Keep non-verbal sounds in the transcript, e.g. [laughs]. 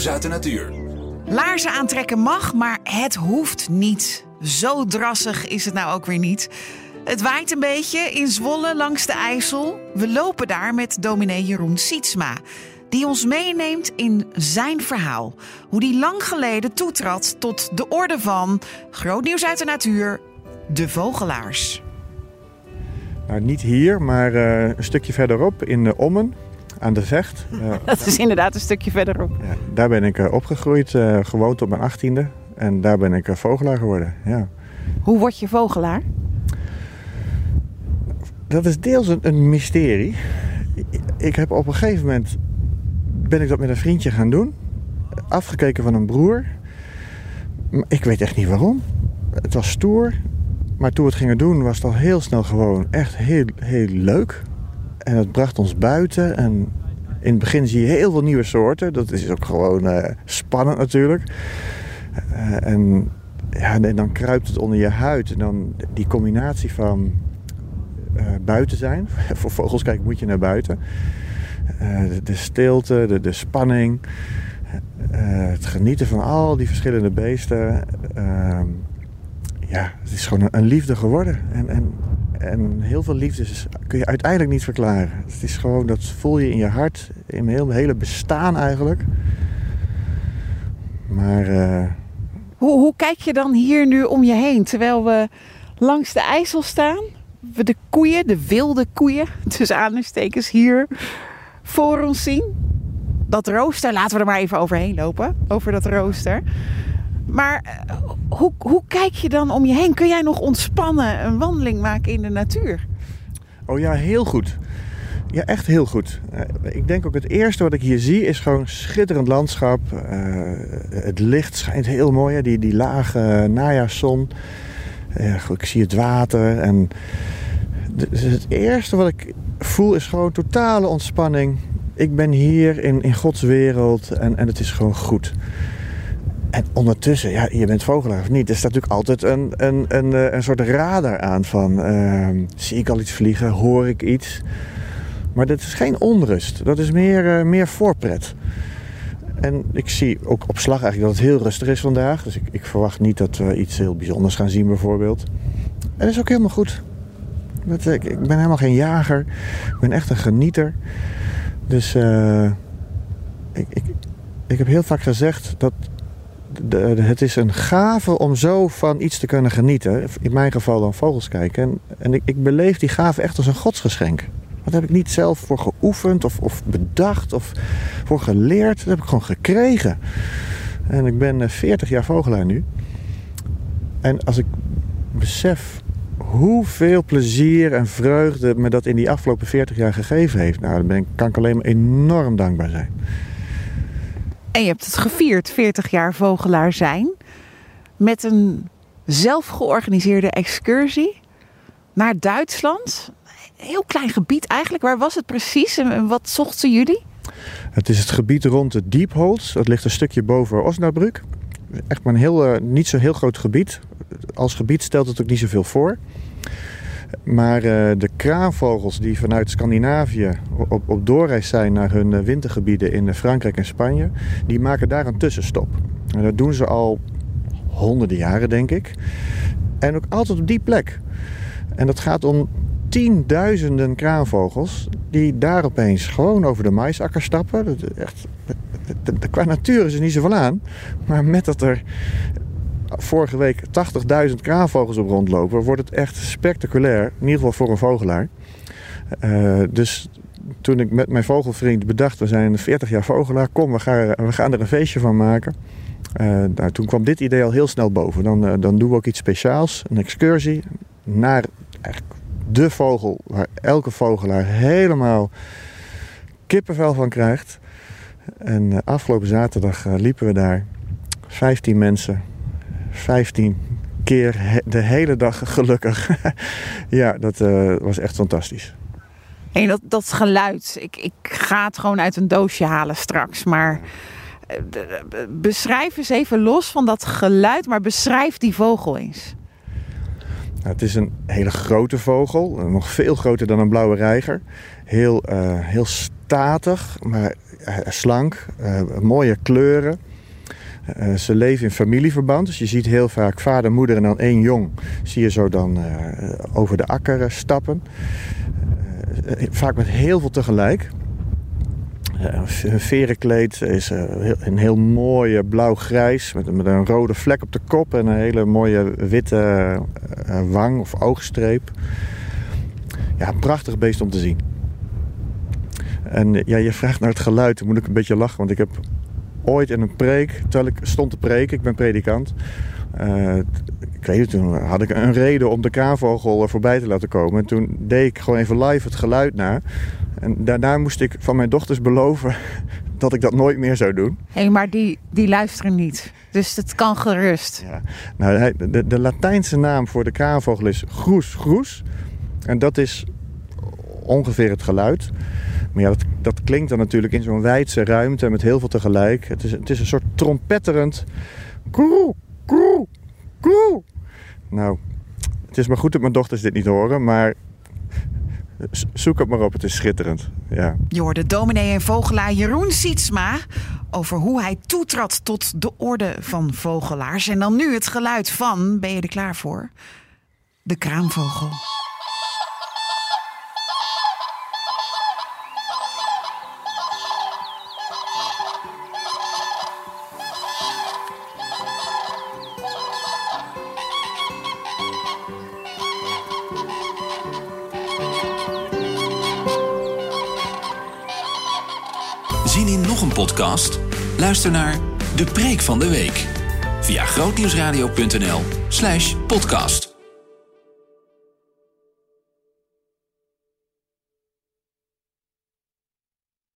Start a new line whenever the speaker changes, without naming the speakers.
nieuws uit de natuur.
Laarzen aantrekken mag, maar het hoeft niet. Zo drassig is het nou ook weer niet. Het waait een beetje in Zwolle langs de IJssel. We lopen daar met dominee Jeroen Sietsma. Die ons meeneemt in zijn verhaal. Hoe die lang geleden toetrad tot de orde van groot nieuws uit de natuur, de vogelaars.
Nou, niet hier, maar uh, een stukje verderop in de Ommen aan de Vecht. [laughs]
Dat is inderdaad een stukje verderop.
ja, daar ben ik uh, opgegroeid, gewoond op mijn achttiende. En daar ben ik vogelaar geworden. Ja.
Hoe word je vogelaar?
Dat is deels een, een mysterie. Ik heb op een gegeven moment ben ik dat met een vriendje gaan doen. Afgekeken van een broer. Maar Ik weet echt niet waarom. Het was stoer. Maar toen we het gingen doen was het al heel snel gewoon echt heel, heel leuk. En het bracht ons buiten. En in het begin zie je heel veel nieuwe soorten. Dat is ook gewoon eh, spannend natuurlijk. Eh, en, ja, en dan kruipt het onder je huid. En dan die combinatie van eh, buiten zijn. [laughs] Voor vogels kijken moet je naar buiten. De, de stilte, de, de spanning. het genieten van al die verschillende beesten. Ehm, ja, het is gewoon een, een liefde geworden. En, en, en heel veel liefdes kun je uiteindelijk niet verklaren. Het is gewoon, dat voel je in je hart, in mijn hele, bestaan eigenlijk. Maar eh,
Hoe, hoe kijk je dan hier nu om je heen terwijl we langs de IJssel staan? We de koeien, de wilde koeien, [laughs] tussen aanstekens hier voor ons zien. Dat rooster, laten we er maar even overheen lopen, over dat rooster. Maar eh, hoe, hoe kijk je dan om je heen? Kun jij nog ontspannen een wandeling maken in de natuur?
Oh ja, heel goed. Ja, echt heel goed. Eh, ik denk ook het eerste wat ik hier zie is gewoon schitterend landschap. Eh, het licht schijnt heel mooi? Die, die lage najaarszon. Ja, goed, ik zie het water. En dus het eerste wat ik voel is gewoon totale ontspanning. Ik ben hier in, in Gods wereld en, en het is gewoon goed. En ondertussen, ja, je bent vogelaar of niet, er staat natuurlijk altijd een, een, een, eh, een soort radar aan van... ehm, zie ik al iets vliegen, hoor ik iets? Maar dat is geen onrust, dat is meer, eh, meer voorpret. En ik zie ook op slag eigenlijk dat het heel rustig is vandaag. Dus ik, ik verwacht niet dat we iets heel bijzonders gaan zien bijvoorbeeld. En dat is ook helemaal goed. Dat, ik, ben helemaal geen jager. Ik ben echt een genieter. Dus eh, ik, ik, ik heb heel vaak gezegd dat het is een gave om zo van iets te kunnen genieten. In mijn geval dan vogels kijken. En, en ik, ik beleef die gave echt als een godsgeschenk. Dat heb ik niet zelf voor geoefend of, of bedacht of voor geleerd. Dat heb ik gewoon gekregen. En ik ben eh, 40 jaar vogelaar nu. En als ik besef hoeveel plezier en vreugde me dat in die afgelopen 40 jaar gegeven heeft. Nou, dan ben ik, kan ik alleen maar enorm dankbaar zijn.
En je hebt het gevierd, 40 jaar vogelaar zijn. Met een zelf georganiseerde excursie naar Duitsland. Een heel klein gebied eigenlijk. Waar was het precies en en wat zochten jullie?
Het is het gebied rond het Diepholz. Dat ligt een stukje boven Osnabrück. Echt maar een heel, eh, niet zo heel groot gebied. Als gebied stelt het ook niet zoveel voor. Maar eh, de kraanvogels die vanuit Scandinavië op, op doorreis zijn naar hun eh, wintergebieden in eh, Frankrijk en Spanje, die maken daar een tussenstop. En dat doen ze al honderden jaren, denk ik. En ook altijd op die plek. En dat gaat om tienduizenden kraanvogels die daar opeens gewoon over de maisakker stappen. Echt, qua natuur is er niet zoveel aan. Maar met dat er vorige week 80.000 kraanvogels op rondlopen, wordt het echt spectaculair. In ieder geval voor een vogelaar. Eh, dus toen ik met mijn vogelvriend bedacht, we zijn 40 jaar vogelaar, kom, we gaan, we gaan er een feestje van maken. Eh, nou, toen kwam dit idee al heel snel boven. Dan, eh, dan doen we ook iets speciaals, een excursie naar eigenlijk de vogel waar elke vogelaar helemaal kippenvel van krijgt. En afgelopen zaterdag liepen we daar, 15 mensen, 15 keer de hele dag gelukkig. [laughs] ja, dat eh, was echt fantastisch.
En dat, dat geluid, ik, ik ga het gewoon uit een doosje halen straks. Maar eh, beschrijf eens even los van dat geluid, maar beschrijf die vogel eens.
Nou, het is een hele grote vogel, eh, nog veel groter dan een blauwe reiger. Heel, heel statig, maar slank, mooie kleuren. Ze leven in familieverband, dus je ziet heel vaak vader, moeder en dan één jong. Zie je zo dan over de akker stappen. vaak met heel veel tegelijk. Een verenkleed is een heel mooi blauw-grijs met, met een rode vlek op de kop en een hele mooie witte wang of oogstreep. Ja, een prachtig beest om te zien. En ja, je vraagt naar het geluid, dan moet ik een beetje lachen, want ik heb ooit in een preek, terwijl ik stond te preken, ik ben predikant. Uh, ik weet het, toen had ik een reden om de kraanvogel voorbij te laten komen. En toen deed ik gewoon even live het geluid na. En daarna moest ik van mijn dochters beloven [laughs] dat ik dat nooit meer zou doen.
Hé, hey, maar die, die luisteren niet. Dus het kan gerust.
Ja. Nou, de, de Latijnse naam voor de kraanvogel is groes groes. En dat is ongeveer het geluid. Maar ja, dat, dat klinkt dan natuurlijk in zo'n wijdse ruimte met heel veel tegelijk. Het is, het is een soort trompetterend... Koe, koe, koe. Nou, het is maar goed dat mijn dochters dit niet horen, maar zoek het maar op, het is schitterend. Ja.
Je hoorde dominee en vogelaar Jeroen Sietsma over hoe hij toetrad tot de orde van vogelaars. En dan nu het geluid van, ben je er klaar voor? De kraamvogel.
Zien in nog een podcast? Luister naar De Preek van de Week via grootnieuwsradio.nl/podcast.